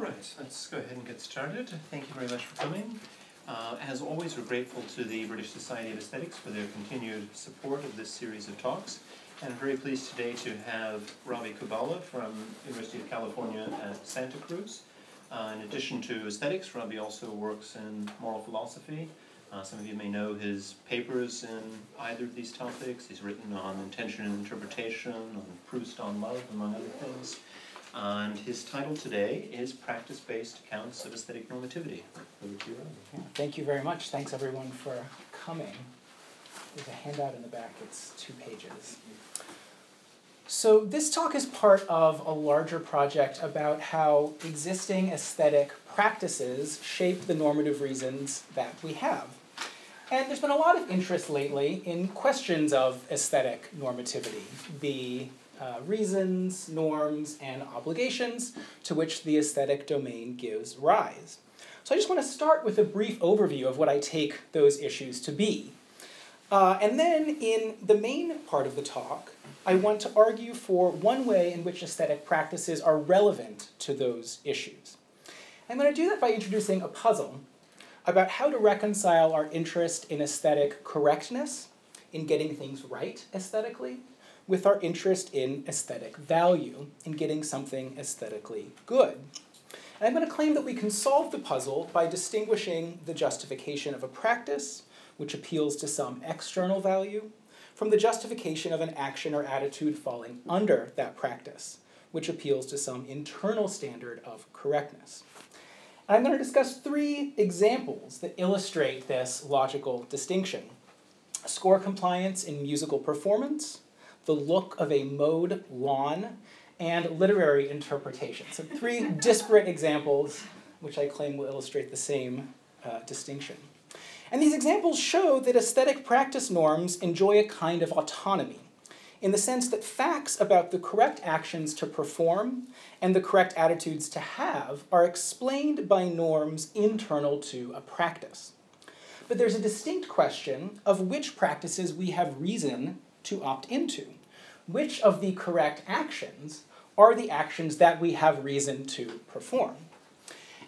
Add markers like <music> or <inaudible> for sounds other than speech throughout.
right, let's go ahead and get started. Thank you very much for coming. Uh, as always, we're grateful to the British Society of Aesthetics for their continued support of this series of talks. And I'm very pleased today to have Robbie Kubala from University of California at Santa Cruz. Uh, in addition to aesthetics, Robbie also works in moral philosophy. Uh, some of you may know his papers in either of these topics. He's written on intention and interpretation, on Proust on love, among other things. And his title today is Practice Based Accounts of Aesthetic Normativity. You, Thank you very much. Thanks everyone for coming. There's a handout in the back, it's two pages. So, this talk is part of a larger project about how existing aesthetic practices shape the normative reasons that we have. And there's been a lot of interest lately in questions of aesthetic normativity, the uh, reasons, norms, and obligations to which the aesthetic domain gives rise. So I just want to start with a brief overview of what I take those issues to be. Uh, and then in the main part of the talk, I want to argue for one way in which aesthetic practices are relevant to those issues. I'm going to do that by introducing a puzzle about how to reconcile our interest in aesthetic correctness, in getting things right aesthetically, with our interest in aesthetic value, in getting something aesthetically good. And I'm going to claim that we can solve the puzzle by distinguishing the justification of a practice, which appeals to some external value, from the justification of an action or attitude falling under that practice, which appeals to some internal standard of correctness. And I'm going to discuss three examples that illustrate this logical distinction score compliance in musical performance, the look of a mowed lawn, and literary interpretation. So, three <laughs> disparate examples which I claim will illustrate the same uh, distinction. And these examples show that aesthetic practice norms enjoy a kind of autonomy, in the sense that facts about the correct actions to perform and the correct attitudes to have are explained by norms internal to a practice. But there's a distinct question of which practices we have reason to opt into which of the correct actions are the actions that we have reason to perform.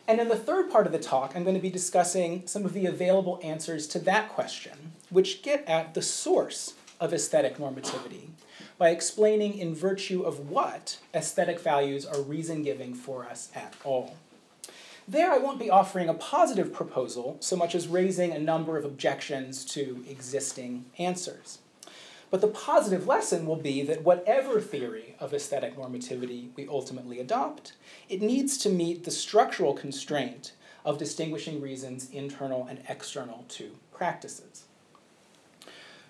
And in the third part of the talk, I'm going to be discussing some of the available answers to that question, which get at the source of aesthetic normativity by explaining in virtue of what aesthetic values are reason giving for us at all. There, I won't be offering a positive proposal so much as raising a number of objections to existing answers. But the positive lesson will be that whatever theory of aesthetic normativity we ultimately adopt, it needs to meet the structural constraint of distinguishing reasons internal and external to practices.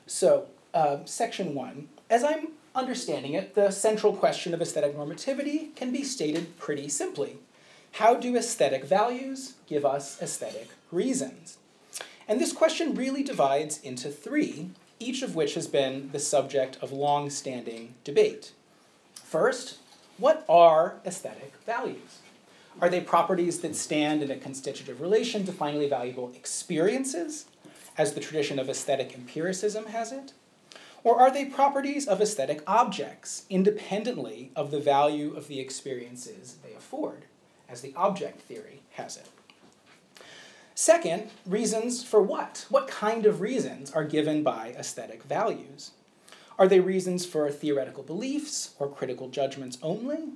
So, uh, section one, as I'm understanding it, the central question of aesthetic normativity can be stated pretty simply. How do aesthetic values give us aesthetic reasons? And this question really divides into three each of which has been the subject of long standing debate. First, what are aesthetic values? Are they properties that stand in a constitutive relation to finally valuable experiences, as the tradition of aesthetic empiricism has it? Or are they properties of aesthetic objects, independently of the value of the experiences they afford, as the object theory has it? Second, reasons for what? What kind of reasons are given by aesthetic values? Are they reasons for theoretical beliefs or critical judgments only?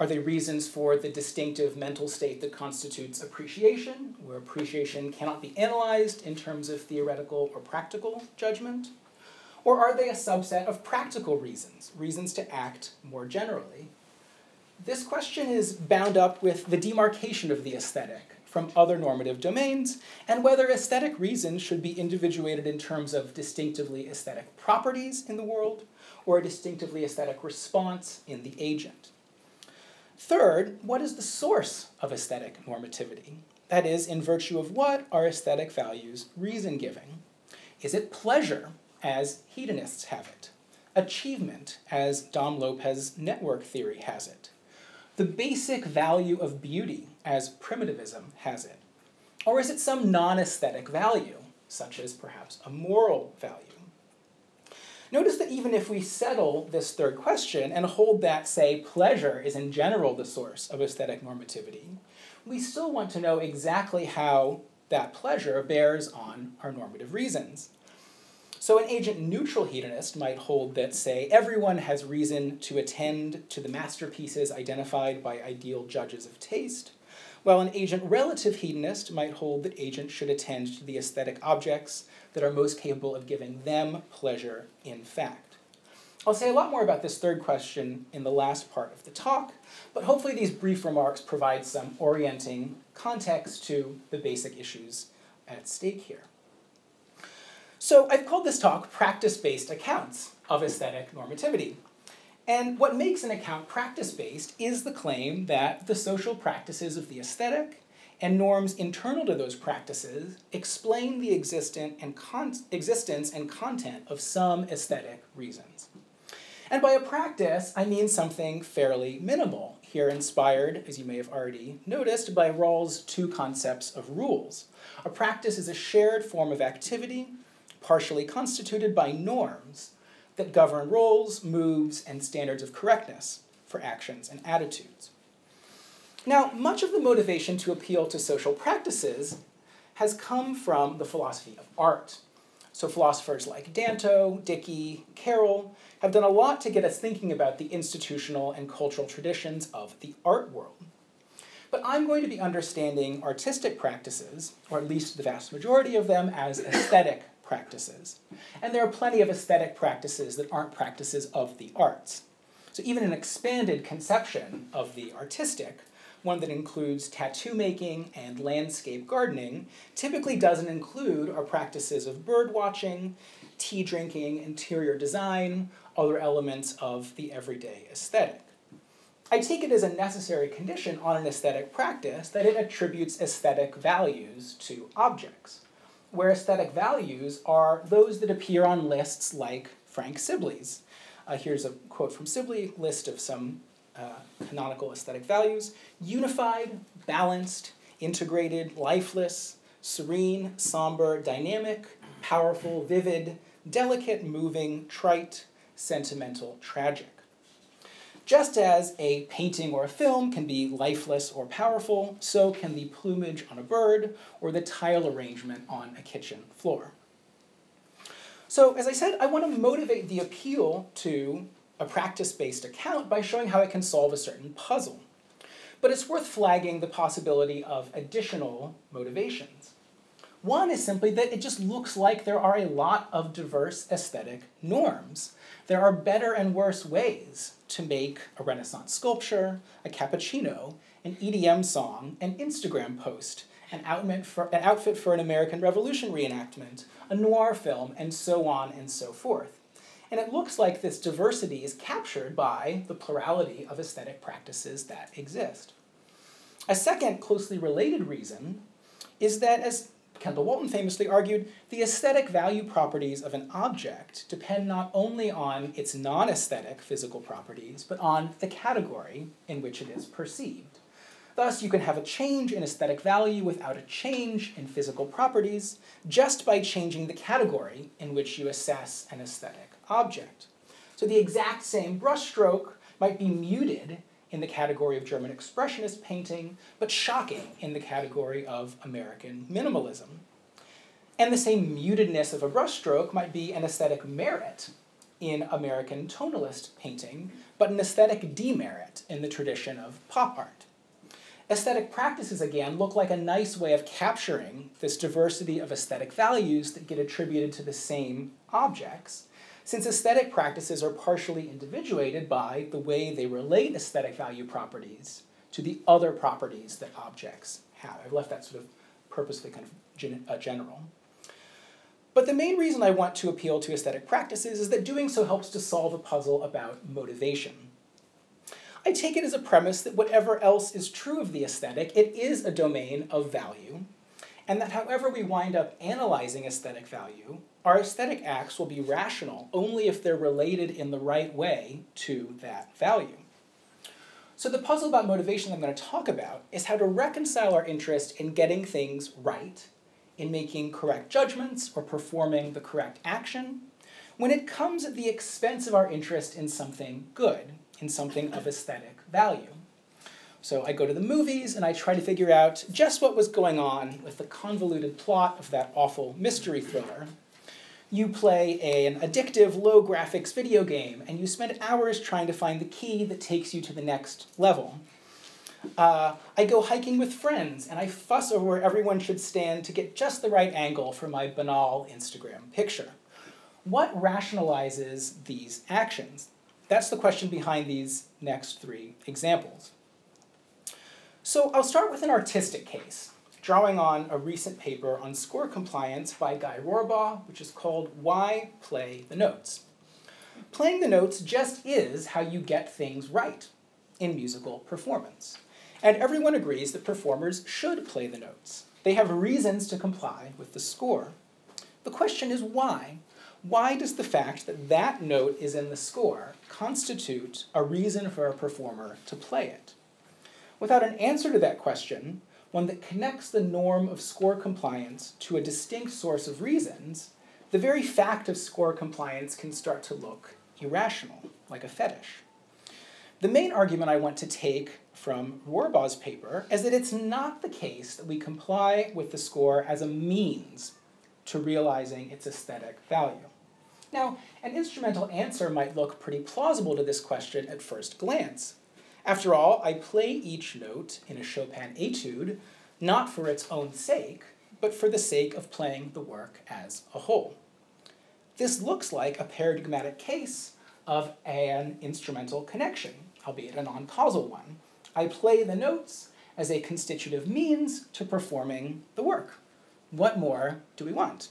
Are they reasons for the distinctive mental state that constitutes appreciation, where appreciation cannot be analyzed in terms of theoretical or practical judgment? Or are they a subset of practical reasons, reasons to act more generally? This question is bound up with the demarcation of the aesthetic from other normative domains, and whether aesthetic reasons should be individuated in terms of distinctively aesthetic properties in the world or a distinctively aesthetic response in the agent. Third, what is the source of aesthetic normativity? That is, in virtue of what are aesthetic values reason giving? Is it pleasure, as hedonists have it? Achievement, as Dom Lopes network theory has it? The basic value of beauty, as primitivism has it? Or is it some non aesthetic value, such as perhaps a moral value? Notice that even if we settle this third question and hold that, say, pleasure is in general the source of aesthetic normativity, we still want to know exactly how that pleasure bears on our normative reasons. So, an agent neutral hedonist might hold that, say, everyone has reason to attend to the masterpieces identified by ideal judges of taste, while an agent relative hedonist might hold that agents should attend to the aesthetic objects that are most capable of giving them pleasure in fact. I'll say a lot more about this third question in the last part of the talk, but hopefully these brief remarks provide some orienting context to the basic issues at stake here. So I've called this talk Practice-Based Accounts of Aesthetic Normativity. And what makes an account practice-based is the claim that the social practices of the aesthetic and norms internal to those practices explain the existent and con- existence and content of some aesthetic reasons. And by a practice, I mean something fairly minimal, here inspired, as you may have already noticed, by Rawls' two concepts of rules. A practice is a shared form of activity, partially constituted by norms that govern roles, moves, and standards of correctness for actions and attitudes. Now, much of the motivation to appeal to social practices has come from the philosophy of art. So, philosophers like Danto, Dickie, Carroll have done a lot to get us thinking about the institutional and cultural traditions of the art world. But I'm going to be understanding artistic practices, or at least the vast majority of them, as aesthetic practices. And there are plenty of aesthetic practices that aren't practices of the arts. So, even an expanded conception of the artistic one that includes tattoo making and landscape gardening, typically doesn't include our practices of bird watching, tea drinking, interior design, other elements of the everyday aesthetic. I take it as a necessary condition on an aesthetic practice that it attributes aesthetic values to objects, where aesthetic values are those that appear on lists like Frank Sibley's. Uh, here's a quote from Sibley, list of some uh, canonical aesthetic values unified, balanced, integrated, lifeless, serene, somber, dynamic, powerful, vivid, delicate, moving, trite, sentimental, tragic. Just as a painting or a film can be lifeless or powerful, so can the plumage on a bird or the tile arrangement on a kitchen floor. So, as I said, I want to motivate the appeal to a practice-based account by showing how it can solve a certain puzzle. But it's worth flagging the possibility of additional motivations. One is simply that it just looks like there are a lot of diverse aesthetic norms. There are better and worse ways to make a Renaissance sculpture, a cappuccino, an EDM song, an Instagram post, an outfit for an, outfit for an American Revolution reenactment, a noir film, and so on and so forth. And it looks like this diversity is captured by the plurality of aesthetic practices that exist. A second closely related reason is that, as Kendall Walton famously argued, the aesthetic value properties of an object depend not only on its non aesthetic physical properties, but on the category in which it is perceived. Thus, you can have a change in aesthetic value without a change in physical properties just by changing the category in which you assess an aesthetic object. So the exact same brushstroke might be muted in the category of German Expressionist painting, but shocking in the category of American minimalism. And the same mutedness of a brushstroke might be an aesthetic merit in American tonalist painting, but an aesthetic demerit in the tradition of pop art. Aesthetic practices, again, look like a nice way of capturing this diversity of aesthetic values that get attributed to the same objects, since aesthetic practices are partially individuated by the way they relate aesthetic value properties to the other properties that objects have. I've left that sort of purposely kind of gen- uh, general. But the main reason I want to appeal to aesthetic practices is that doing so helps to solve a puzzle about motivation. I take it as a premise that whatever else is true of the aesthetic, it is a domain of value, and that however we wind up analyzing aesthetic value, our aesthetic acts will be rational only if they're related in the right way to that value. So, the puzzle about motivation I'm going to talk about is how to reconcile our interest in getting things right, in making correct judgments or performing the correct action, when it comes at the expense of our interest in something good, in something of aesthetic value. So I go to the movies and I try to figure out just what was going on with the convoluted plot of that awful mystery thriller. You play an addictive, low graphics video game and you spend hours trying to find the key that takes you to the next level. Uh, I go hiking with friends and I fuss over where everyone should stand to get just the right angle for my banal Instagram picture. What rationalizes these actions? That's the question behind these next three examples. So I'll start with an artistic case, drawing on a recent paper on score compliance by Guy Rohrbaugh, which is called Why Play the Notes. Playing the notes just is how you get things right in musical performance. And everyone agrees that performers should play the notes. They have reasons to comply with the score. The question is why? Why does the fact that that note is in the score constitute a reason for a performer to play it? Without an answer to that question, one that connects the norm of score compliance to a distinct source of reasons, the very fact of score compliance can start to look irrational, like a fetish. The main argument I want to take from Rohrbaugh's paper is that it's not the case that we comply with the score as a means to realizing its aesthetic value. Now, an instrumental answer might look pretty plausible to this question at first glance. After all, I play each note in a Chopin etude not for its own sake, but for the sake of playing the work as a whole. This looks like a paradigmatic case of an instrumental connection, albeit a non-causal one. I play the notes as a constitutive means to performing the work. What more do we want?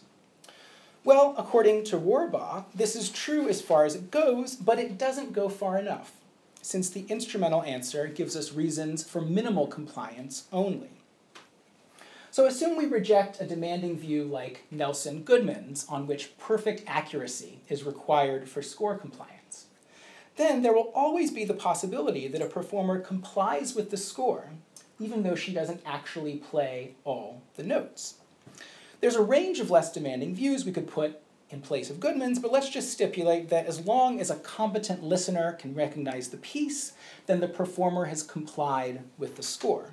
Well, according to Rohrbaugh, this is true as far as it goes, but it doesn't go far enough since the instrumental answer gives us reasons for minimal compliance only. So assume we reject a demanding view like Nelson Goodman's, on which perfect accuracy is required for score compliance. Then there will always be the possibility that a performer complies with the score, even though she doesn't actually play all the notes. There's a range of less demanding views we could put in place of Goodman's, but let's just stipulate that as long as a competent listener can recognize the piece, then the performer has complied with the score.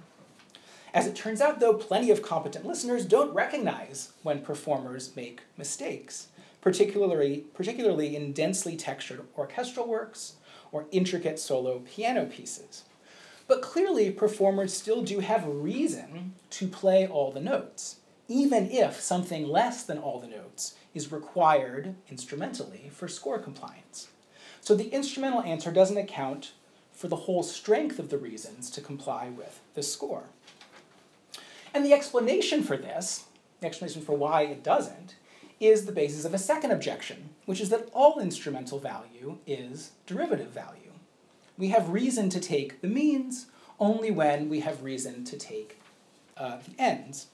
As it turns out, though, plenty of competent listeners don't recognize when performers make mistakes, particularly, particularly in densely textured orchestral works or intricate solo piano pieces. But clearly, performers still do have reason to play all the notes, even if something less than all the notes is required instrumentally for score compliance. So the instrumental answer doesn't account for the whole strength of the reasons to comply with the score. And the explanation for this, the explanation for why it doesn't, is the basis of a second objection, which is that all instrumental value is derivative value. We have reason to take the means only when we have reason to take uh, the ends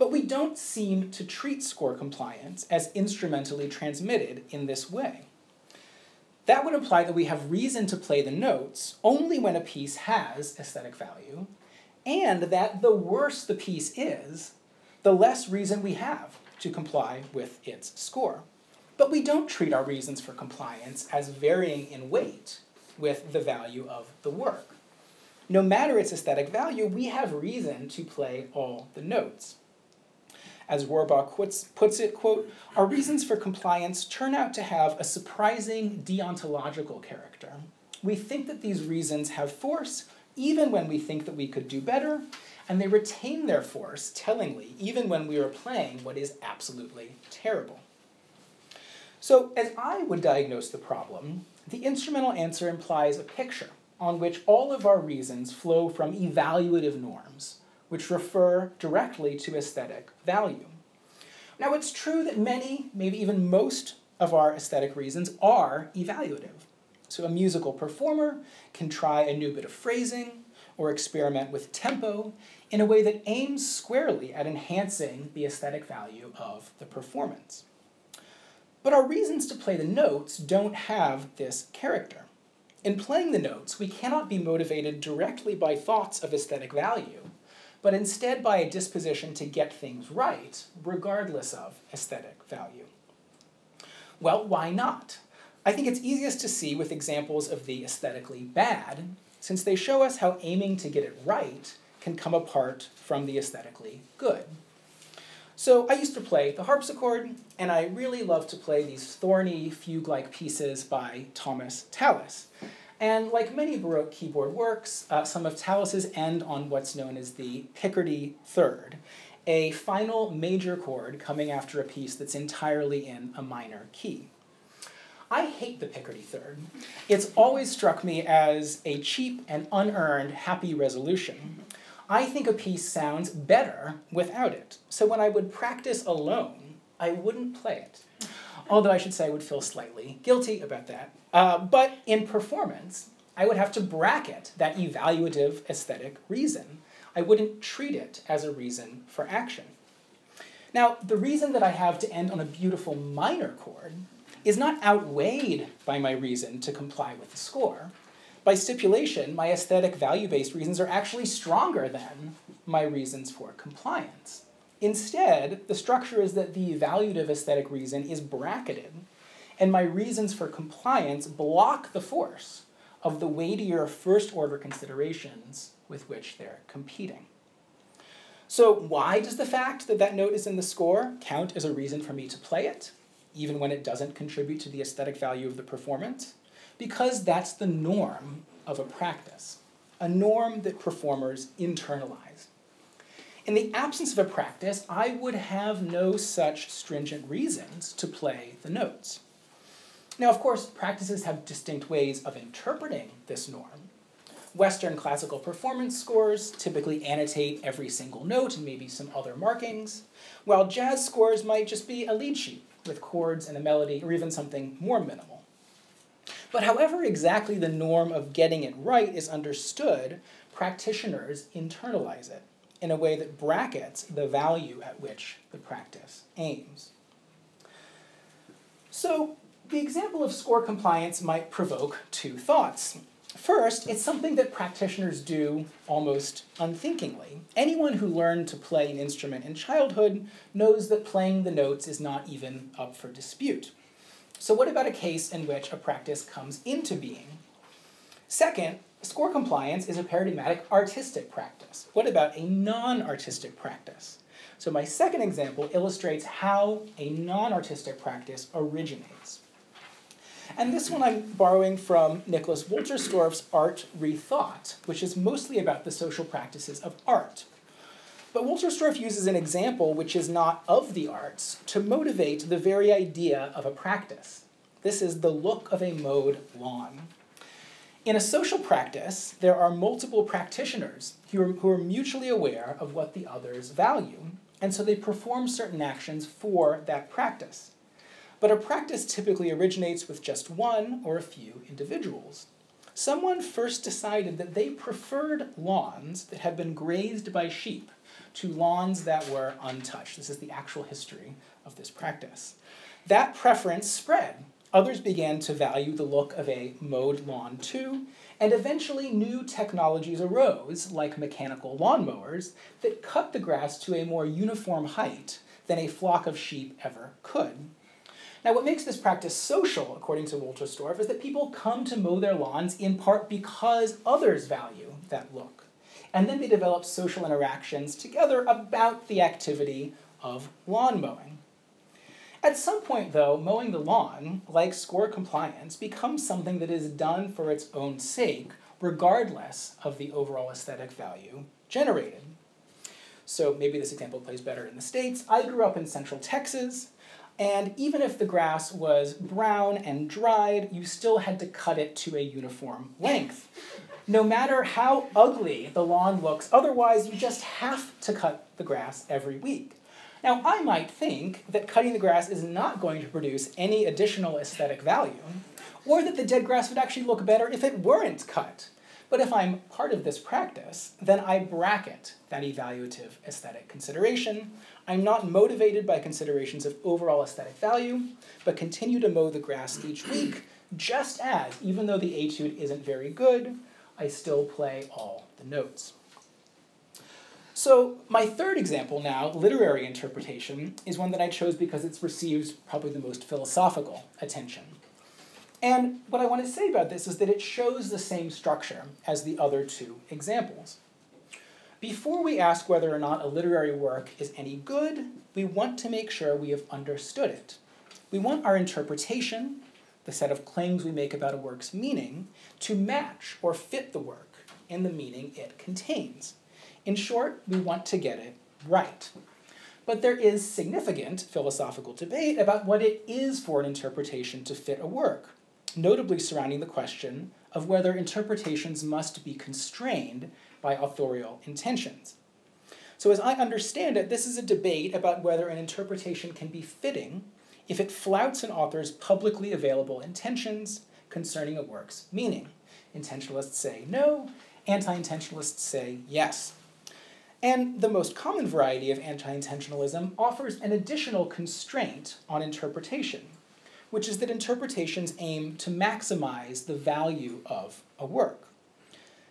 but we don't seem to treat score compliance as instrumentally transmitted in this way. That would imply that we have reason to play the notes only when a piece has aesthetic value, and that the worse the piece is, the less reason we have to comply with its score. But we don't treat our reasons for compliance as varying in weight with the value of the work. No matter its aesthetic value, we have reason to play all the notes as Rohrbaugh puts, puts it, quote, our reasons for compliance turn out to have a surprising deontological character. We think that these reasons have force even when we think that we could do better, and they retain their force tellingly even when we are playing what is absolutely terrible. So, as I would diagnose the problem, the instrumental answer implies a picture on which all of our reasons flow from evaluative norms which refer directly to aesthetic value. Now, it's true that many, maybe even most, of our aesthetic reasons are evaluative. So, a musical performer can try a new bit of phrasing or experiment with tempo in a way that aims squarely at enhancing the aesthetic value of the performance. But our reasons to play the notes don't have this character. In playing the notes, we cannot be motivated directly by thoughts of aesthetic value, but instead by a disposition to get things right, regardless of aesthetic value. Well, why not? I think it's easiest to see with examples of the aesthetically bad, since they show us how aiming to get it right can come apart from the aesthetically good. So I used to play the harpsichord, and I really love to play these thorny fugue-like pieces by Thomas Tallis. And like many Baroque keyboard works, uh, some of Tallis's end on what's known as the Picardy third, a final major chord coming after a piece that's entirely in a minor key. I hate the Picardy third. It's always struck me as a cheap and unearned happy resolution. I think a piece sounds better without it. So when I would practice alone, I wouldn't play it. Although I should say I would feel slightly guilty about that. Uh, but in performance, I would have to bracket that evaluative aesthetic reason. I wouldn't treat it as a reason for action. Now, the reason that I have to end on a beautiful minor chord is not outweighed by my reason to comply with the score. By stipulation, my aesthetic value based reasons are actually stronger than my reasons for compliance. Instead, the structure is that the evaluative aesthetic reason is bracketed, and my reasons for compliance block the force of the weightier first order considerations with which they're competing. So, why does the fact that that note is in the score count as a reason for me to play it? even when it doesn't contribute to the aesthetic value of the performance, because that's the norm of a practice, a norm that performers internalize. In the absence of a practice, I would have no such stringent reasons to play the notes. Now, of course, practices have distinct ways of interpreting this norm. Western classical performance scores typically annotate every single note and maybe some other markings, while jazz scores might just be a lead sheet with chords and a melody, or even something more minimal. But however exactly the norm of getting it right is understood, practitioners internalize it in a way that brackets the value at which the practice aims. So, the example of score compliance might provoke two thoughts. First, it's something that practitioners do almost unthinkingly. Anyone who learned to play an instrument in childhood knows that playing the notes is not even up for dispute. So, what about a case in which a practice comes into being? Second, score compliance is a paradigmatic artistic practice. What about a non artistic practice? So, my second example illustrates how a non artistic practice originates. And this one I'm borrowing from Nicholas Wolterstorff's Art Rethought, which is mostly about the social practices of art. But Wolterstorff uses an example which is not of the arts to motivate the very idea of a practice. This is the look of a mowed lawn. In a social practice, there are multiple practitioners who are, who are mutually aware of what the others value, and so they perform certain actions for that practice but a practice typically originates with just one or a few individuals. Someone first decided that they preferred lawns that had been grazed by sheep to lawns that were untouched. This is the actual history of this practice. That preference spread. Others began to value the look of a mowed lawn too, and eventually new technologies arose, like mechanical lawnmowers, that cut the grass to a more uniform height than a flock of sheep ever could. Now, what makes this practice social, according to Walter Wolterstorff, is that people come to mow their lawns in part because others value that look. And then they develop social interactions together about the activity of lawn mowing. At some point, though, mowing the lawn, like score compliance, becomes something that is done for its own sake, regardless of the overall aesthetic value generated. So maybe this example plays better in the States. I grew up in central Texas, and even if the grass was brown and dried, you still had to cut it to a uniform length. No matter how ugly the lawn looks, otherwise, you just have to cut the grass every week. Now, I might think that cutting the grass is not going to produce any additional aesthetic value, or that the dead grass would actually look better if it weren't cut. But if I'm part of this practice, then I bracket that evaluative aesthetic consideration I'm not motivated by considerations of overall aesthetic value, but continue to mow the grass each week, just as, even though the etude isn't very good, I still play all the notes. So, my third example now, literary interpretation, is one that I chose because it's received probably the most philosophical attention. And what I want to say about this is that it shows the same structure as the other two examples. Before we ask whether or not a literary work is any good, we want to make sure we have understood it. We want our interpretation, the set of claims we make about a work's meaning, to match or fit the work in the meaning it contains. In short, we want to get it right. But there is significant philosophical debate about what it is for an interpretation to fit a work notably surrounding the question of whether interpretations must be constrained by authorial intentions. So, as I understand it, this is a debate about whether an interpretation can be fitting if it flouts an author's publicly available intentions concerning a work's meaning. Intentionalists say no, anti intentionalists say yes. And the most common variety of anti intentionalism offers an additional constraint on interpretation which is that interpretations aim to maximize the value of a work.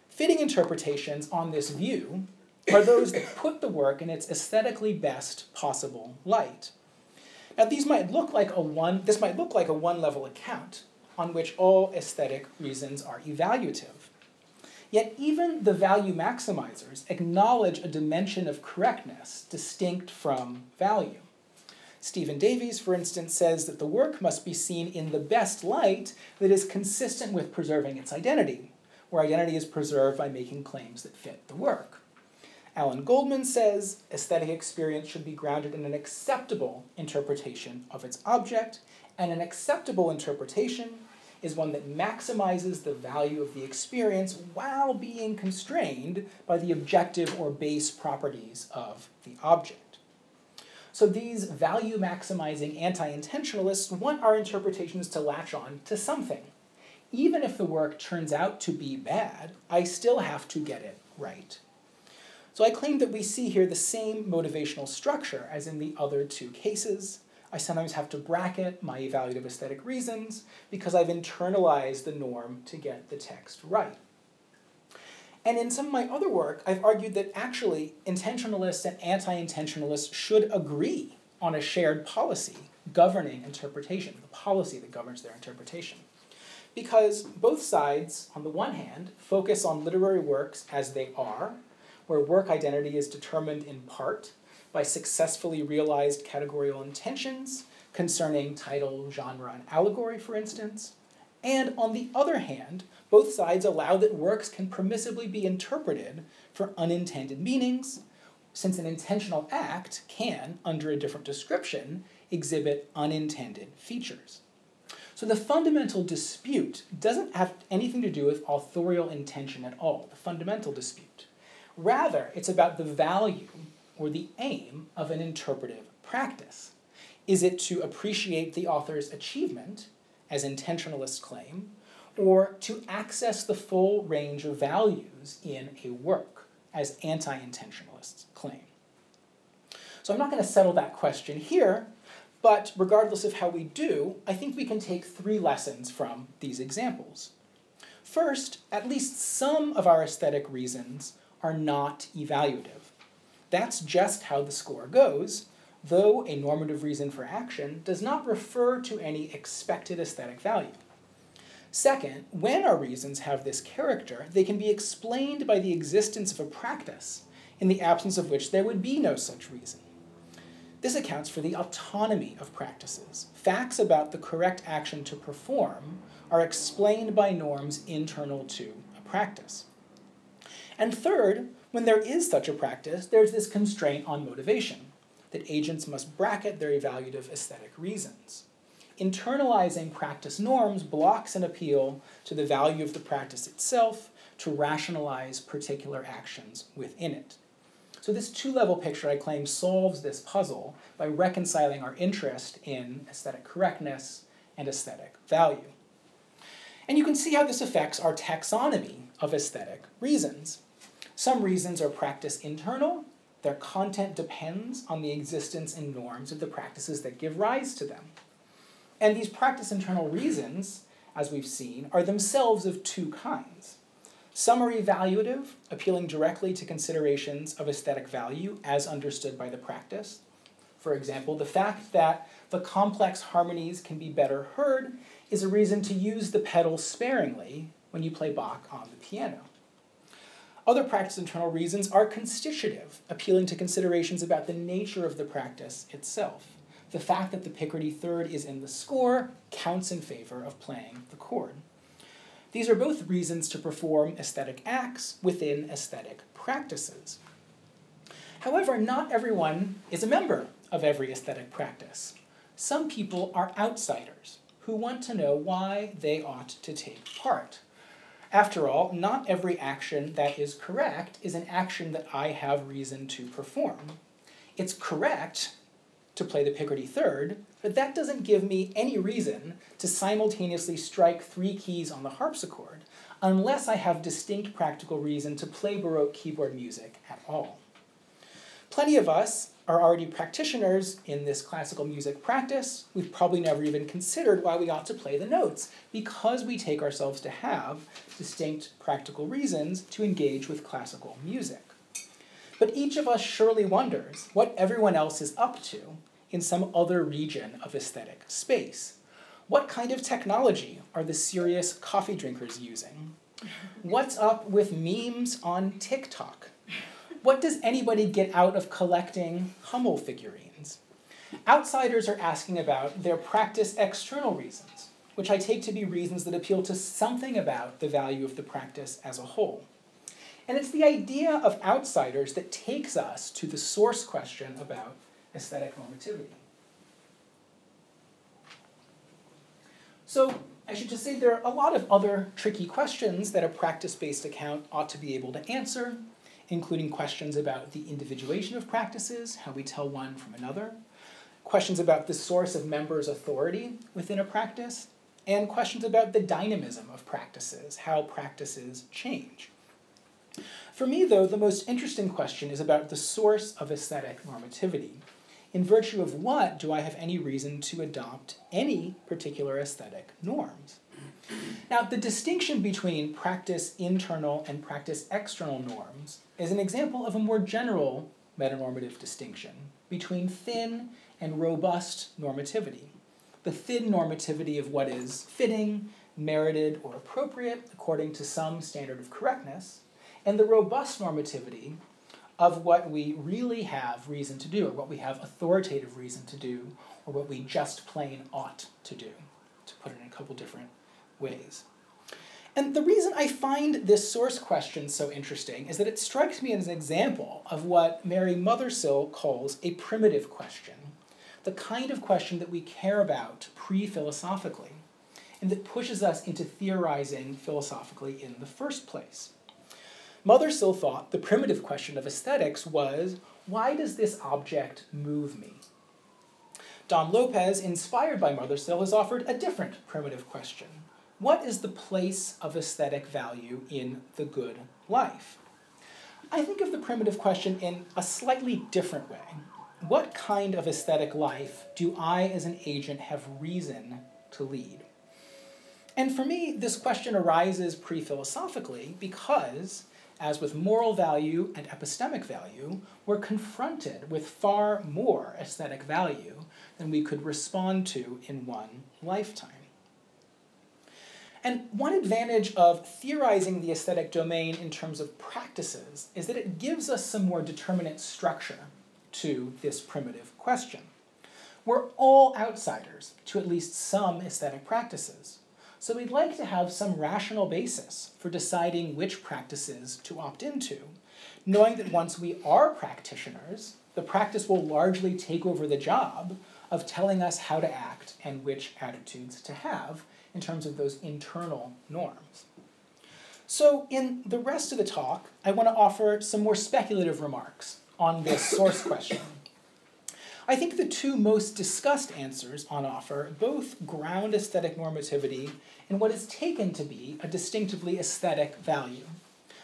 Fitting interpretations on this view are those that put the work in its aesthetically best possible light. Now these might look like a one this might look like a one-level account on which all aesthetic reasons are evaluative. Yet even the value maximizers acknowledge a dimension of correctness distinct from value. Stephen Davies, for instance, says that the work must be seen in the best light that is consistent with preserving its identity, where identity is preserved by making claims that fit the work. Alan Goldman says aesthetic experience should be grounded in an acceptable interpretation of its object, and an acceptable interpretation is one that maximizes the value of the experience while being constrained by the objective or base properties of the object. So these value maximizing anti intentionalists want our interpretations to latch on to something. Even if the work turns out to be bad, I still have to get it right. So I claim that we see here the same motivational structure as in the other two cases. I sometimes have to bracket my evaluative aesthetic reasons because I've internalized the norm to get the text right. And in some of my other work, I've argued that actually intentionalists and anti intentionalists should agree on a shared policy governing interpretation, the policy that governs their interpretation. Because both sides, on the one hand, focus on literary works as they are, where work identity is determined in part by successfully realized categorical intentions concerning title, genre, and allegory, for instance. And on the other hand, both sides allow that works can permissibly be interpreted for unintended meanings, since an intentional act can, under a different description, exhibit unintended features. So the fundamental dispute doesn't have anything to do with authorial intention at all, the fundamental dispute. Rather, it's about the value or the aim of an interpretive practice. Is it to appreciate the author's achievement, as intentionalists claim, or to access the full range of values in a work, as anti intentionalists claim. So I'm not going to settle that question here, but regardless of how we do, I think we can take three lessons from these examples. First, at least some of our aesthetic reasons are not evaluative. That's just how the score goes, though a normative reason for action does not refer to any expected aesthetic value. Second, when our reasons have this character, they can be explained by the existence of a practice, in the absence of which there would be no such reason. This accounts for the autonomy of practices. Facts about the correct action to perform are explained by norms internal to a practice. And third, when there is such a practice, there's this constraint on motivation, that agents must bracket their evaluative aesthetic reasons internalizing practice norms blocks an appeal to the value of the practice itself to rationalize particular actions within it. So, this two level picture, I claim, solves this puzzle by reconciling our interest in aesthetic correctness and aesthetic value. And you can see how this affects our taxonomy of aesthetic reasons. Some reasons are practice internal, their content depends on the existence and norms of the practices that give rise to them. And these practice internal reasons, as we've seen, are themselves of two kinds. Some are evaluative, appealing directly to considerations of aesthetic value as understood by the practice. For example, the fact that the complex harmonies can be better heard is a reason to use the pedal sparingly when you play Bach on the piano. Other practice internal reasons are constitutive, appealing to considerations about the nature of the practice itself. The fact that the Picardy third is in the score counts in favor of playing the chord. These are both reasons to perform aesthetic acts within aesthetic practices. However, not everyone is a member of every aesthetic practice. Some people are outsiders who want to know why they ought to take part. After all, not every action that is correct is an action that I have reason to perform. It's correct to play the Picardy third, but that doesn't give me any reason to simultaneously strike three keys on the harpsichord unless I have distinct practical reason to play Baroque keyboard music at all. Plenty of us are already practitioners in this classical music practice. We've probably never even considered why we ought to play the notes because we take ourselves to have distinct practical reasons to engage with classical music. But each of us surely wonders what everyone else is up to in some other region of aesthetic space. What kind of technology are the serious coffee drinkers using? What's up with memes on TikTok? What does anybody get out of collecting Hummel figurines? Outsiders are asking about their practice external reasons, which I take to be reasons that appeal to something about the value of the practice as a whole. And it's the idea of outsiders that takes us to the source question about aesthetic normativity. So I should just say there are a lot of other tricky questions that a practice-based account ought to be able to answer, including questions about the individuation of practices, how we tell one from another, questions about the source of members' authority within a practice, and questions about the dynamism of practices, how practices change. For me, though, the most interesting question is about the source of aesthetic normativity, in virtue of what do I have any reason to adopt any particular aesthetic norms? Now, the distinction between practice internal and practice external norms is an example of a more general metanormative distinction between thin and robust normativity. The thin normativity of what is fitting, merited, or appropriate according to some standard of correctness, and the robust normativity of what we really have reason to do, or what we have authoritative reason to do, or what we just plain ought to do, to put it in a couple different ways. And the reason I find this source question so interesting is that it strikes me as an example of what Mary Mothersill calls a primitive question, the kind of question that we care about pre philosophically, and that pushes us into theorizing philosophically in the first place. Mothersill thought the primitive question of aesthetics was why does this object move me? Dom Lopes, inspired by Mothersill, has offered a different primitive question What is the place of aesthetic value in the good life? I think of the primitive question in a slightly different way. What kind of aesthetic life do I, as an agent, have reason to lead? And for me, this question arises pre philosophically because as with moral value and epistemic value, we're confronted with far more aesthetic value than we could respond to in one lifetime. And one advantage of theorizing the aesthetic domain in terms of practices is that it gives us some more determinate structure to this primitive question. We're all outsiders to at least some aesthetic practices. So we'd like to have some rational basis for deciding which practices to opt into, knowing that once we are practitioners, the practice will largely take over the job of telling us how to act and which attitudes to have in terms of those internal norms. So, in the rest of the talk, I want to offer some more speculative remarks on this <laughs> source question. I think the two most discussed answers on offer both ground aesthetic normativity in what is taken to be a distinctively aesthetic value,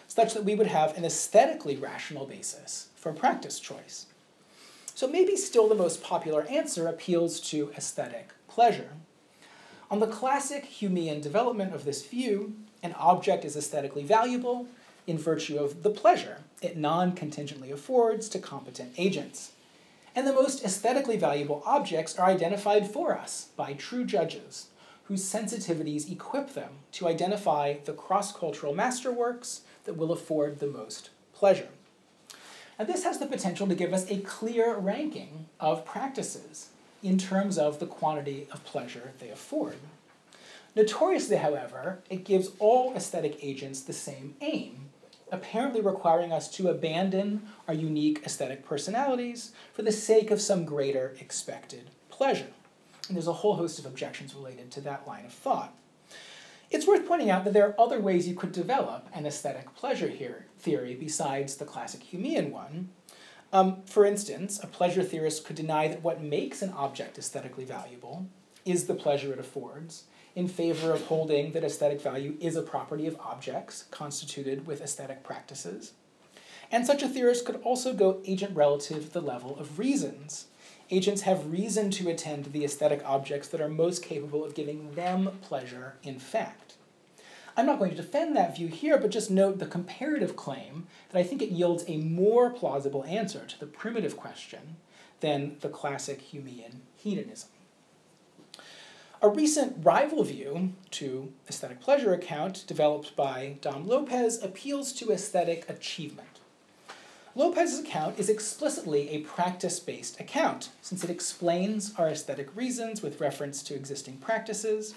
such that we would have an aesthetically rational basis for practice choice. So maybe still the most popular answer appeals to aesthetic pleasure. On the classic Humean development of this view, an object is aesthetically valuable in virtue of the pleasure it non contingently affords to competent agents. And the most aesthetically valuable objects are identified for us by true judges, whose sensitivities equip them to identify the cross cultural masterworks that will afford the most pleasure. And this has the potential to give us a clear ranking of practices in terms of the quantity of pleasure they afford. Notoriously, however, it gives all aesthetic agents the same aim, apparently requiring us to abandon our unique aesthetic personalities for the sake of some greater expected pleasure. And there's a whole host of objections related to that line of thought. It's worth pointing out that there are other ways you could develop an aesthetic pleasure here, theory besides the classic Humean one. Um, for instance, a pleasure theorist could deny that what makes an object aesthetically valuable is the pleasure it affords, in favor of holding that aesthetic value is a property of objects constituted with aesthetic practices. And such a theorist could also go agent relative the level of reasons. Agents have reason to attend to the aesthetic objects that are most capable of giving them pleasure in fact. I'm not going to defend that view here, but just note the comparative claim that I think it yields a more plausible answer to the primitive question than the classic Humean hedonism. A recent rival view to aesthetic pleasure account developed by Dom Lopes appeals to aesthetic achievement. Lopes's account is explicitly a practice based account, since it explains our aesthetic reasons with reference to existing practices,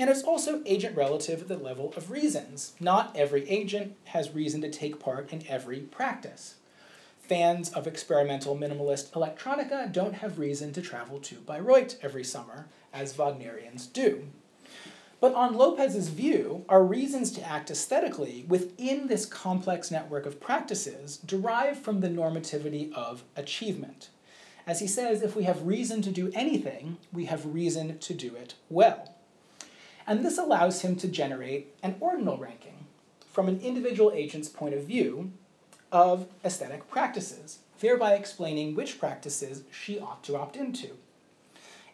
and it's also agent relative at the level of reasons. Not every agent has reason to take part in every practice. Fans of experimental minimalist electronica don't have reason to travel to Bayreuth every summer, as Wagnerians do. But on Lopes's view, our reasons to act aesthetically within this complex network of practices derive from the normativity of achievement. As he says, if we have reason to do anything, we have reason to do it well. And this allows him to generate an ordinal ranking from an individual agent's point of view of aesthetic practices, thereby explaining which practices she ought to opt into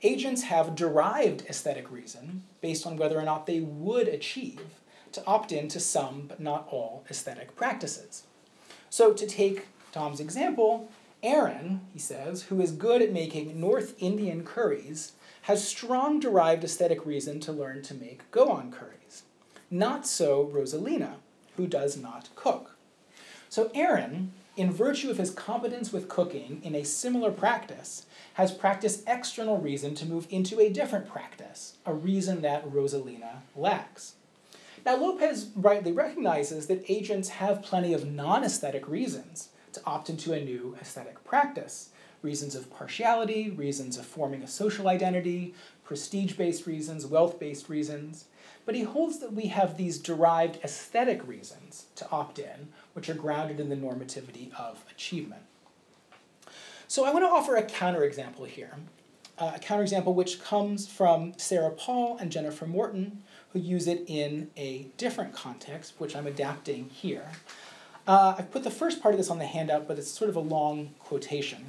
agents have derived aesthetic reason based on whether or not they would achieve to opt in to some but not all aesthetic practices. So, to take Dom's example, Aaron, he says, who is good at making North Indian curries, has strong derived aesthetic reason to learn to make Goan curries. Not so Rosalina, who does not cook. So, Aaron, in virtue of his competence with cooking in a similar practice, has practiced external reason to move into a different practice, a reason that Rosalina lacks. Now, Lopes rightly recognizes that agents have plenty of non aesthetic reasons to opt into a new aesthetic practice reasons of partiality, reasons of forming a social identity, prestige based reasons, wealth based reasons. But he holds that we have these derived aesthetic reasons to opt in, which are grounded in the normativity of achievement. So I want to offer a counterexample here, uh, a counterexample which comes from Sarah Paul and Jennifer Morton, who use it in a different context, which I'm adapting here. Uh, I've put the first part of this on the handout, but it's sort of a long quotation.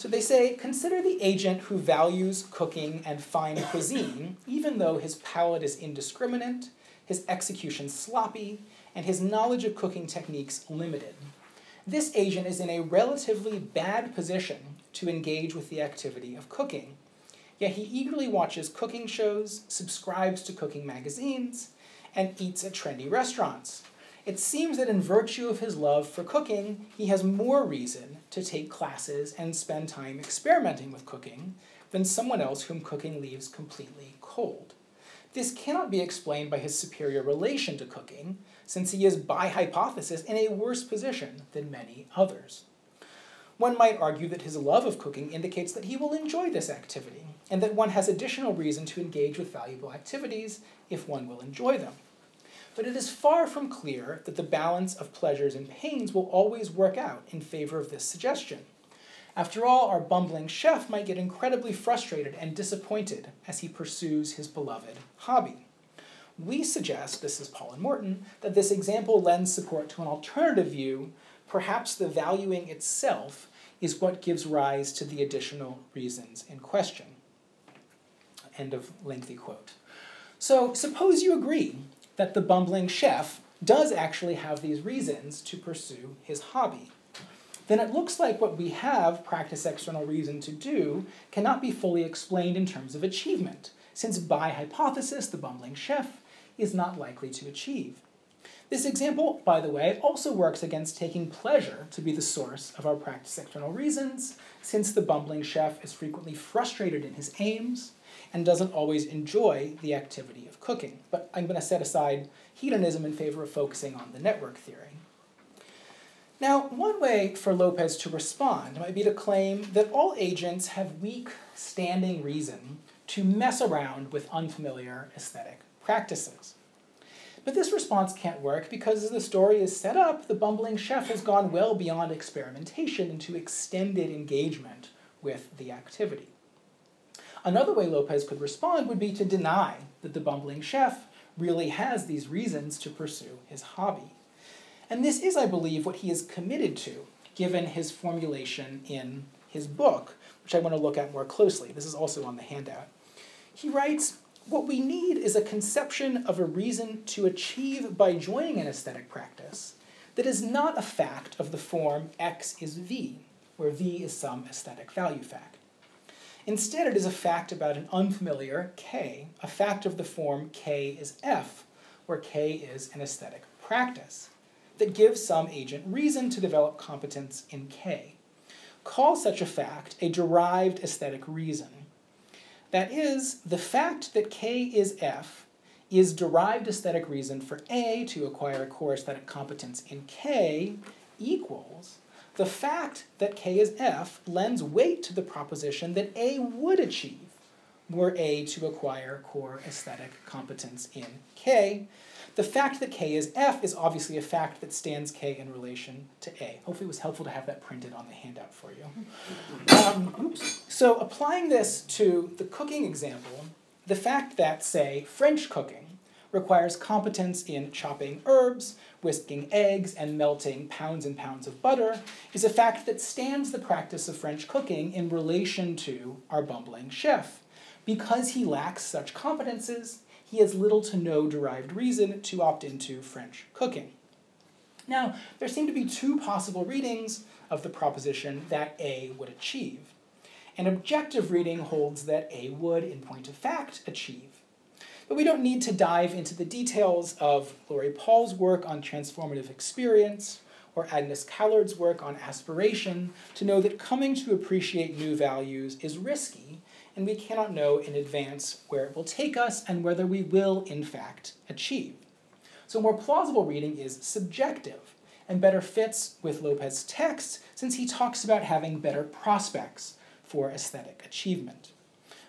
So they say, consider the agent who values cooking and fine cuisine, even though his palate is indiscriminate, his execution sloppy, and his knowledge of cooking techniques limited this agent is in a relatively bad position to engage with the activity of cooking. Yet he eagerly watches cooking shows, subscribes to cooking magazines, and eats at trendy restaurants. It seems that in virtue of his love for cooking, he has more reason to take classes and spend time experimenting with cooking than someone else whom cooking leaves completely cold. This cannot be explained by his superior relation to cooking, since he is, by hypothesis, in a worse position than many others. One might argue that his love of cooking indicates that he will enjoy this activity, and that one has additional reason to engage with valuable activities if one will enjoy them. But it is far from clear that the balance of pleasures and pains will always work out in favor of this suggestion. After all, our bumbling chef might get incredibly frustrated and disappointed as he pursues his beloved hobby. We suggest, this is Paul and Morton, that this example lends support to an alternative view. Perhaps the valuing itself is what gives rise to the additional reasons in question. End of lengthy quote. So, suppose you agree that the bumbling chef does actually have these reasons to pursue his hobby, then it looks like what we have practice external reason to do cannot be fully explained in terms of achievement, since by hypothesis the bumbling chef is not likely to achieve. This example, by the way, also works against taking pleasure to be the source of our practice external reasons, since the bumbling chef is frequently frustrated in his aims and doesn't always enjoy the activity of cooking. But I'm going to set aside hedonism in favor of focusing on the network theory. Now, one way for Lopes to respond might be to claim that all agents have weak standing reason to mess around with unfamiliar aesthetic practices. But this response can't work because as the story is set up, the bumbling chef has gone well beyond experimentation into extended engagement with the activity. Another way Lopes could respond would be to deny that the bumbling chef really has these reasons to pursue his hobby. And this is, I believe, what he is committed to, given his formulation in his book, which I want to look at more closely. This is also on the handout. He writes what we need is a conception of a reason to achieve by joining an aesthetic practice that is not a fact of the form x is v, where v is some aesthetic value fact. Instead, it is a fact about an unfamiliar k, a fact of the form k is f, where k is an aesthetic practice, that gives some agent reason to develop competence in k. Call such a fact a derived aesthetic reason that is, the fact that K is F is derived aesthetic reason for A to acquire core aesthetic competence in K equals the fact that K is F lends weight to the proposition that A would achieve were A to acquire core aesthetic competence in K, the fact that K is F is obviously a fact that stands K in relation to A. Hopefully it was helpful to have that printed on the handout for you. Um, so applying this to the cooking example, the fact that, say, French cooking requires competence in chopping herbs, whisking eggs, and melting pounds and pounds of butter is a fact that stands the practice of French cooking in relation to our bumbling chef. Because he lacks such competences, he has little to no derived reason to opt into French cooking. Now, there seem to be two possible readings of the proposition that A would achieve. An objective reading holds that A would, in point of fact, achieve. But we don't need to dive into the details of Laurie Paul's work on transformative experience or Agnes Callard's work on aspiration to know that coming to appreciate new values is risky and we cannot know in advance where it will take us and whether we will, in fact, achieve. So, more plausible reading is subjective and better fits with Lopes's text since he talks about having better prospects for aesthetic achievement.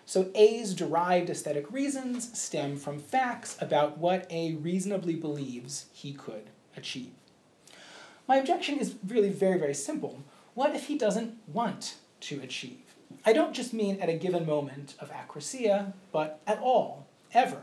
So, A's derived aesthetic reasons stem from facts about what A reasonably believes he could achieve. My objection is really very, very simple. What if he doesn't want to achieve? I don't just mean at a given moment of akrasia, but at all, ever.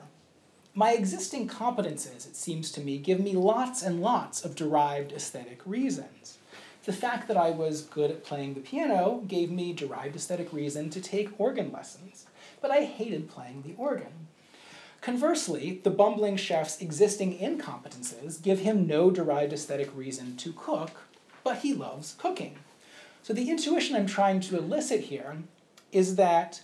My existing competences, it seems to me, give me lots and lots of derived aesthetic reasons. The fact that I was good at playing the piano gave me derived aesthetic reason to take organ lessons, but I hated playing the organ. Conversely, the bumbling chef's existing incompetences give him no derived aesthetic reason to cook, but he loves cooking. So the intuition I'm trying to elicit here is that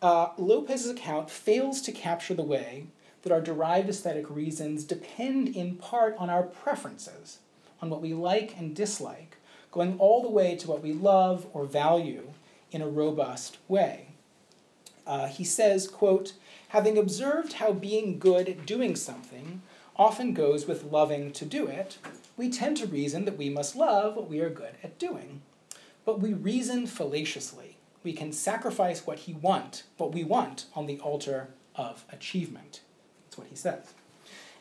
uh, Lopes's account fails to capture the way that our derived aesthetic reasons depend in part on our preferences, on what we like and dislike, going all the way to what we love or value in a robust way. Uh, he says, quote, having observed how being good at doing something often goes with loving to do it, we tend to reason that we must love what we are good at doing. But we reason fallaciously. We can sacrifice what he want, what we want, on the altar of achievement. That's what he says.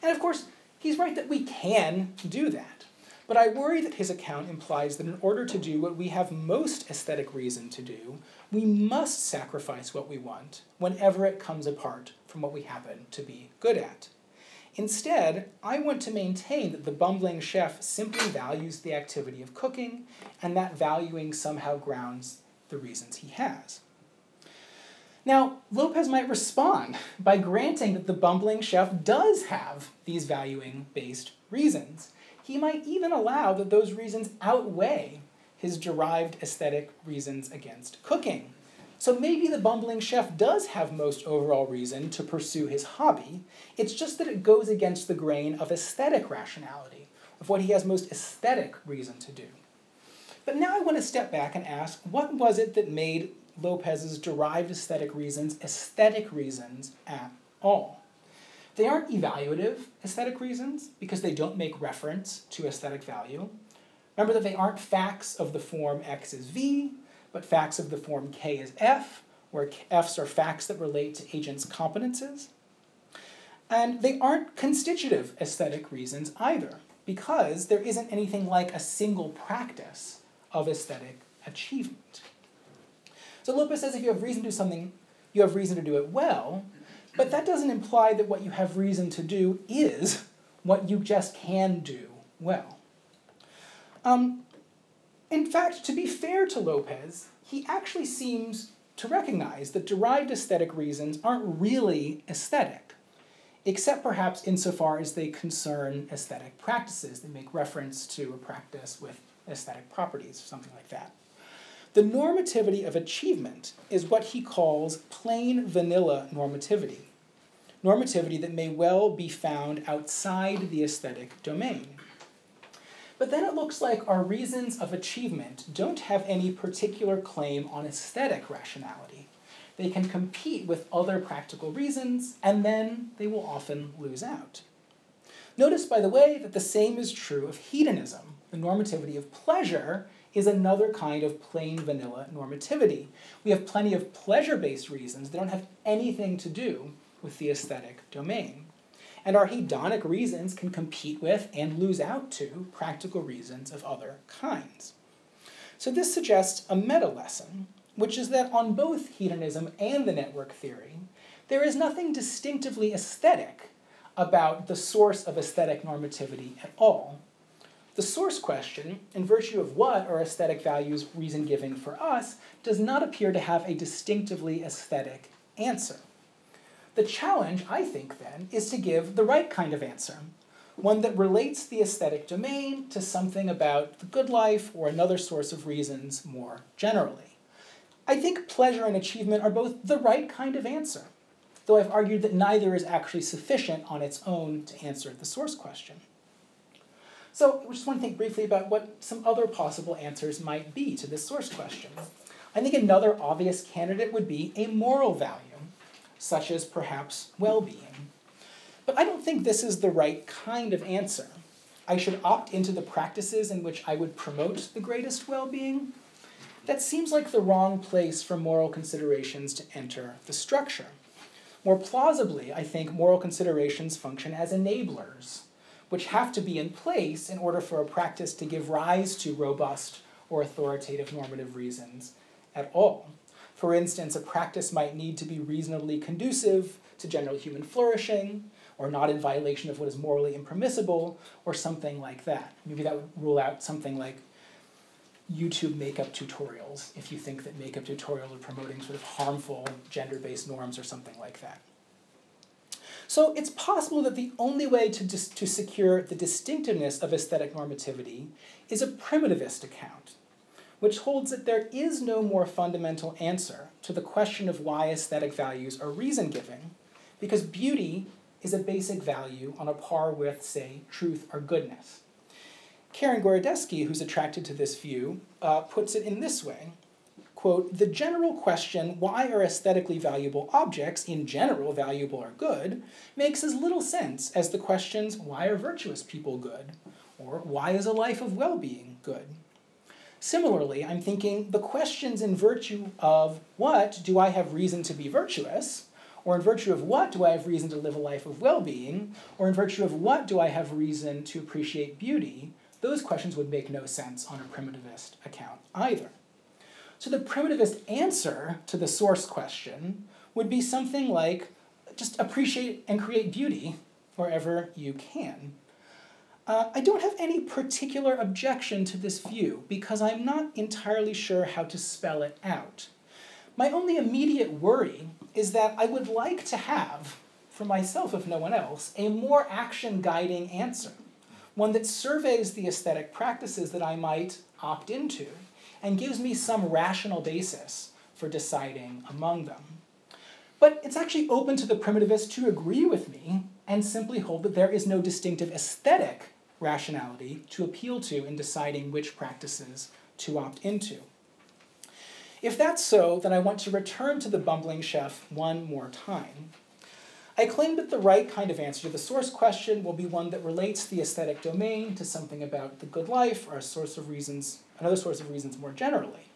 And of course, he's right that we can do that. But I worry that his account implies that in order to do what we have most aesthetic reason to do, we must sacrifice what we want whenever it comes apart from what we happen to be good at. Instead, I want to maintain that the bumbling chef simply values the activity of cooking, and that valuing somehow grounds the reasons he has. Now, Lopes might respond by granting that the bumbling chef does have these valuing based reasons. He might even allow that those reasons outweigh his derived aesthetic reasons against cooking. So maybe the bumbling chef does have most overall reason to pursue his hobby, it's just that it goes against the grain of aesthetic rationality, of what he has most aesthetic reason to do. But now I want to step back and ask what was it that made Lopes's derived aesthetic reasons aesthetic reasons at all? They aren't evaluative aesthetic reasons because they don't make reference to aesthetic value. Remember that they aren't facts of the form x is v, but facts of the form k is f, where f's are facts that relate to agents' competences. And they aren't constitutive aesthetic reasons either, because there isn't anything like a single practice of aesthetic achievement. So Lopes says if you have reason to do something, you have reason to do it well, but that doesn't imply that what you have reason to do is what you just can do well. Um, in fact, to be fair to Lopes, he actually seems to recognize that derived aesthetic reasons aren't really aesthetic, except perhaps insofar as they concern aesthetic practices. They make reference to a practice with aesthetic properties or something like that. The normativity of achievement is what he calls plain vanilla normativity, normativity that may well be found outside the aesthetic domain. But then it looks like our reasons of achievement don't have any particular claim on aesthetic rationality. They can compete with other practical reasons, and then they will often lose out. Notice, by the way, that the same is true of hedonism. The normativity of pleasure is another kind of plain vanilla normativity. We have plenty of pleasure based reasons that don't have anything to do with the aesthetic domain. And our hedonic reasons can compete with and lose out to practical reasons of other kinds. So this suggests a meta lesson, which is that on both hedonism and the network theory, there is nothing distinctively aesthetic about the source of aesthetic normativity at all. The source question, in virtue of what are aesthetic values reason giving for us, does not appear to have a distinctively aesthetic answer. The challenge, I think, then, is to give the right kind of answer, one that relates the aesthetic domain to something about the good life or another source of reasons more generally. I think pleasure and achievement are both the right kind of answer, though I've argued that neither is actually sufficient on its own to answer the source question. So I just want to think briefly about what some other possible answers might be to this source question. I think another obvious candidate would be a moral value such as perhaps well being. But I don't think this is the right kind of answer. I should opt into the practices in which I would promote the greatest well being. That seems like the wrong place for moral considerations to enter the structure. More plausibly, I think moral considerations function as enablers, which have to be in place in order for a practice to give rise to robust or authoritative normative reasons at all. For instance, a practice might need to be reasonably conducive to general human flourishing, or not in violation of what is morally impermissible, or something like that. Maybe that would rule out something like YouTube makeup tutorials, if you think that makeup tutorials are promoting sort of harmful gender based norms or something like that. So it's possible that the only way to, dis- to secure the distinctiveness of aesthetic normativity is a primitivist account which holds that there is no more fundamental answer to the question of why aesthetic values are reason giving, because beauty is a basic value on a par with, say, truth or goodness. Keren Gorodeisky, who's attracted to this view, uh, puts it in this way quote, the general question, why are aesthetically valuable objects in general valuable or good, makes as little sense as the questions, why are virtuous people good? Or why is a life of well being good? Similarly, I'm thinking the questions in virtue of what do I have reason to be virtuous, or in virtue of what do I have reason to live a life of well being, or in virtue of what do I have reason to appreciate beauty, those questions would make no sense on a primitivist account either. So the primitivist answer to the source question would be something like just appreciate and create beauty wherever you can. Uh, I don't have any particular objection to this view because I'm not entirely sure how to spell it out. My only immediate worry is that I would like to have, for myself if no one else, a more action guiding answer, one that surveys the aesthetic practices that I might opt into and gives me some rational basis for deciding among them. But it's actually open to the primitivist to agree with me and simply hold that there is no distinctive aesthetic rationality to appeal to in deciding which practices to opt into. If that's so, then I want to return to the bumbling chef one more time. I claim that the right kind of answer to the source question will be one that relates the aesthetic domain to something about the good life or a source of reasons, another source of reasons more generally.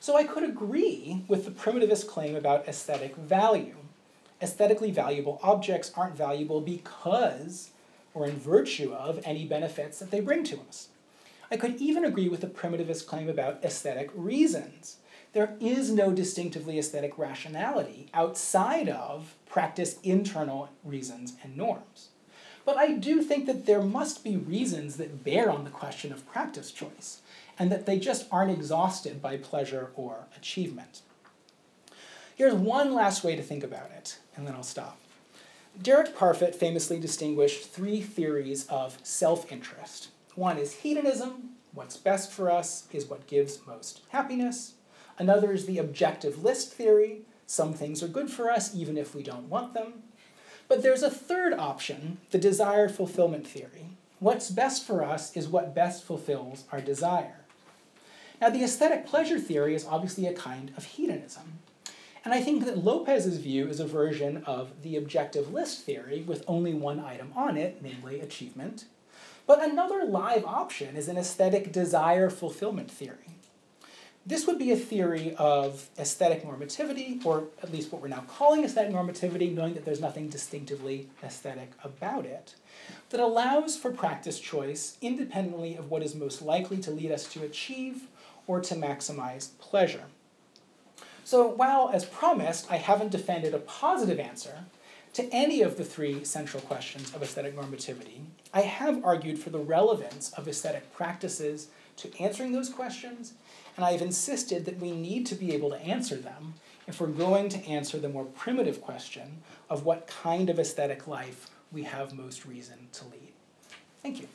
So I could agree with the primitivist claim about aesthetic value. Aesthetically valuable objects aren't valuable because or in virtue of any benefits that they bring to us. I could even agree with the primitivist claim about aesthetic reasons. There is no distinctively aesthetic rationality outside of practice internal reasons and norms. But I do think that there must be reasons that bear on the question of practice choice, and that they just aren't exhausted by pleasure or achievement. Here's one last way to think about it, and then I'll stop. Derek Parfit famously distinguished three theories of self interest. One is hedonism, what's best for us is what gives most happiness. Another is the objective list theory, some things are good for us even if we don't want them. But there's a third option, the desire fulfillment theory. What's best for us is what best fulfills our desire. Now, the aesthetic pleasure theory is obviously a kind of hedonism. And I think that Lopes's view is a version of the objective list theory with only one item on it, namely achievement. But another live option is an aesthetic desire fulfillment theory. This would be a theory of aesthetic normativity, or at least what we're now calling aesthetic normativity, knowing that there's nothing distinctively aesthetic about it, that allows for practice choice independently of what is most likely to lead us to achieve or to maximize pleasure. So while, as promised, I haven't defended a positive answer to any of the three central questions of aesthetic normativity, I have argued for the relevance of aesthetic practices to answering those questions, and I have insisted that we need to be able to answer them if we're going to answer the more primitive question of what kind of aesthetic life we have most reason to lead. Thank you.